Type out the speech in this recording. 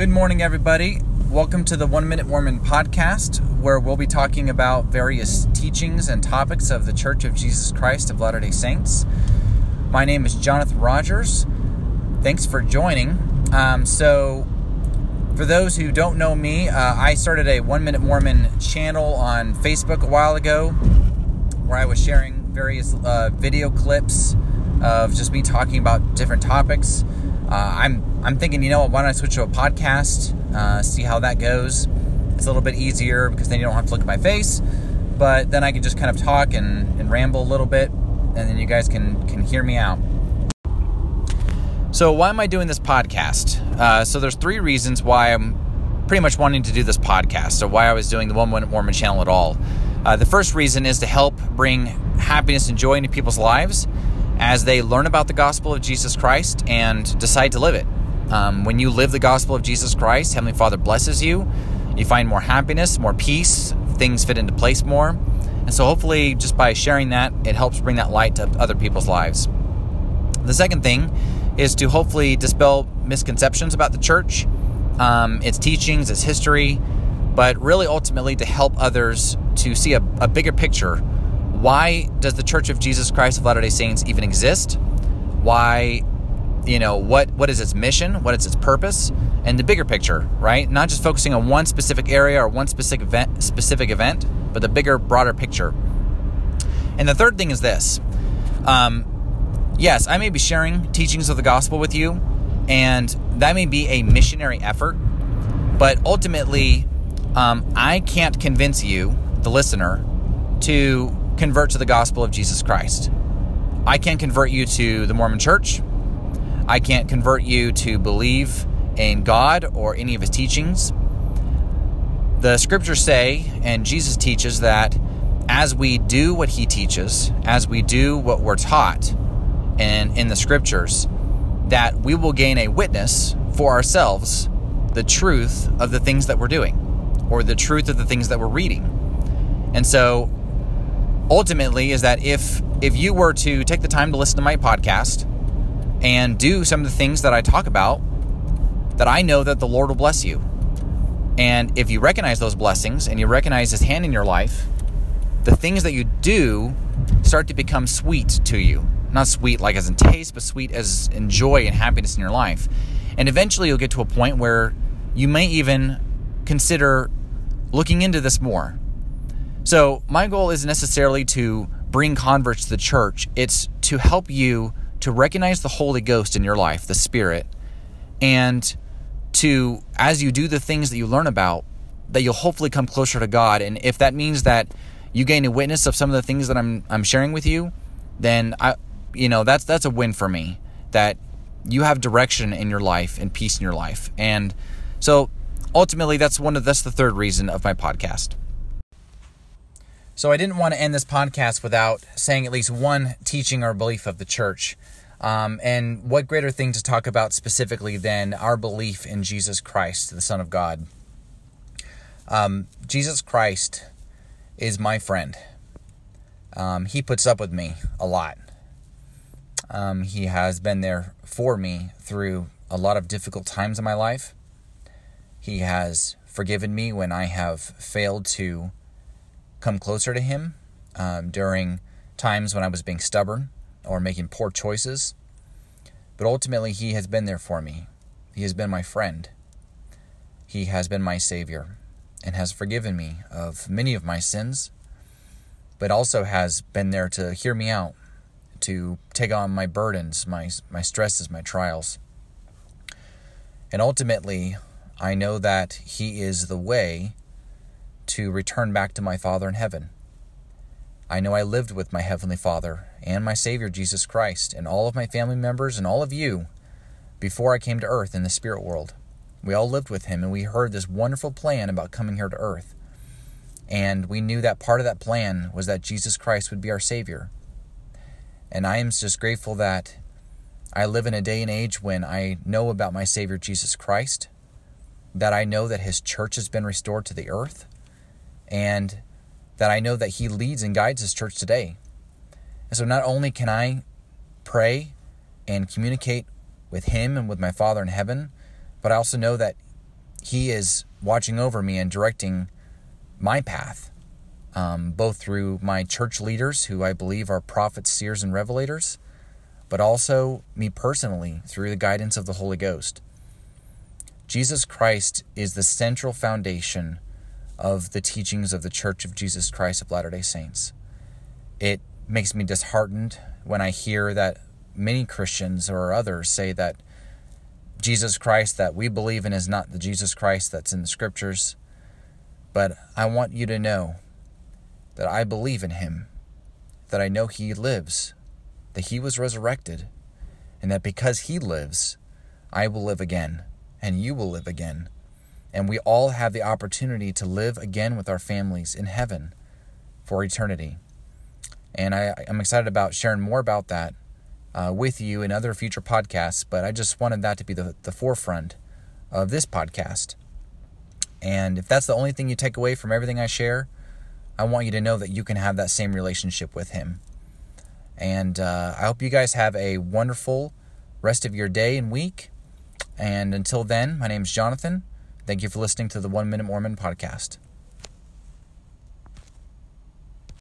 Good morning, everybody. Welcome to the One Minute Mormon podcast, where we'll be talking about various teachings and topics of the Church of Jesus Christ of Latter day Saints. My name is Jonathan Rogers. Thanks for joining. Um, so, for those who don't know me, uh, I started a One Minute Mormon channel on Facebook a while ago where I was sharing various uh, video clips of just me talking about different topics. Uh, I'm I'm thinking, you know, why don't I switch to a podcast, uh, see how that goes? It's a little bit easier because then you don't have to look at my face, but then I can just kind of talk and, and ramble a little bit, and then you guys can can hear me out. So why am I doing this podcast? Uh, so there's three reasons why I'm pretty much wanting to do this podcast, so why I was doing the One Minute Mormon channel at all. Uh, the first reason is to help bring happiness and joy into people's lives as they learn about the gospel of Jesus Christ and decide to live it. Um, when you live the gospel of Jesus Christ, Heavenly Father blesses you. You find more happiness, more peace, things fit into place more. And so, hopefully, just by sharing that, it helps bring that light to other people's lives. The second thing is to hopefully dispel misconceptions about the church, um, its teachings, its history, but really ultimately to help others to see a, a bigger picture why does the Church of Jesus Christ of Latter-day Saints even exist? Why, you know, what what is its mission? What is its purpose? And the bigger picture, right? Not just focusing on one specific area or one specific event, specific event, but the bigger, broader picture. And the third thing is this. Um, yes, I may be sharing teachings of the gospel with you, and that may be a missionary effort, but ultimately, um, I can't convince you, the listener, to convert to the gospel of Jesus Christ. I can't convert you to the Mormon church. I can't convert you to believe in God or any of his teachings. The scriptures say, and Jesus teaches, that as we do what he teaches, as we do what we're taught and in the scriptures, that we will gain a witness for ourselves the truth of the things that we're doing or the truth of the things that we're reading. And so ultimately is that if if you were to take the time to listen to my podcast and do some of the things that I talk about, that I know that the Lord will bless you. And if you recognize those blessings and you recognize His hand in your life, the things that you do start to become sweet to you. Not sweet like as in taste, but sweet as in joy and happiness in your life. And eventually you'll get to a point where you may even consider looking into this more so, my goal isn't necessarily to bring converts to the church, it's to help you to recognize the Holy Ghost in your life, the Spirit, and to, as you do the things that you learn about, that you'll hopefully come closer to God. And if that means that you gain a witness of some of the things that I'm I'm sharing with you, then I you know, that's that's a win for me. That you have direction in your life and peace in your life. And so ultimately that's one of that's the third reason of my podcast. So I didn't want to end this podcast without saying at least one teaching or belief of the church. Um, and what greater thing to talk about specifically than our belief in Jesus Christ, the Son of God? Um, Jesus Christ is my friend. Um, he puts up with me a lot. Um, he has been there for me through a lot of difficult times in my life. He has forgiven me when I have failed to come closer to Him um, during times when I was being stubborn or making poor choices. But ultimately, He has been there for me. He has been my friend. He has been my Savior and has forgiven me of many of my sins, but also has been there to hear me out, to take on my burdens, my, my stresses, my trials. And ultimately, I know that He is the way to return back to my Father in heaven. I know I lived with my Heavenly Father and my Savior Jesus Christ and all of my family members and all of you before I came to earth in the spirit world. We all lived with Him and we heard this wonderful plan about coming here to earth. And we knew that part of that plan was that Jesus Christ would be our Savior. And I am just grateful that I live in a day and age when I know about my Savior Jesus Christ, that I know that His church has been restored to the earth and that I know that He leads and guides His church today. And so not only can I pray and communicate with Him and with my Father in heaven, but I also know that He is watching over me and directing my path, um, both through my church leaders, who I believe are prophets, seers, and revelators, but also me personally through the guidance of the Holy Ghost. Jesus Christ is the central foundation of the teachings of the Church of Jesus Christ of Latter day Saints. It makes me disheartened when I hear that many Christians or others say that Jesus Christ that we believe in is not the Jesus Christ that's in the scriptures. But I want you to know that I believe in him, that I know he lives, that he was resurrected, and that because he lives, I will live again, and you will live again. And we all have the opportunity to live again with our families in heaven for eternity. And I, am excited about sharing more about that uh, with you in other future podcasts, but I just wanted that to be the, the forefront of this podcast. And if that's the only thing you take away from everything I share, I want you to know that you can have that same relationship with Him. And uh, I hope you guys have a wonderful rest of your day and week. And until then, my name is Jonathan. Thank you for listening to the One Minute Mormon podcast.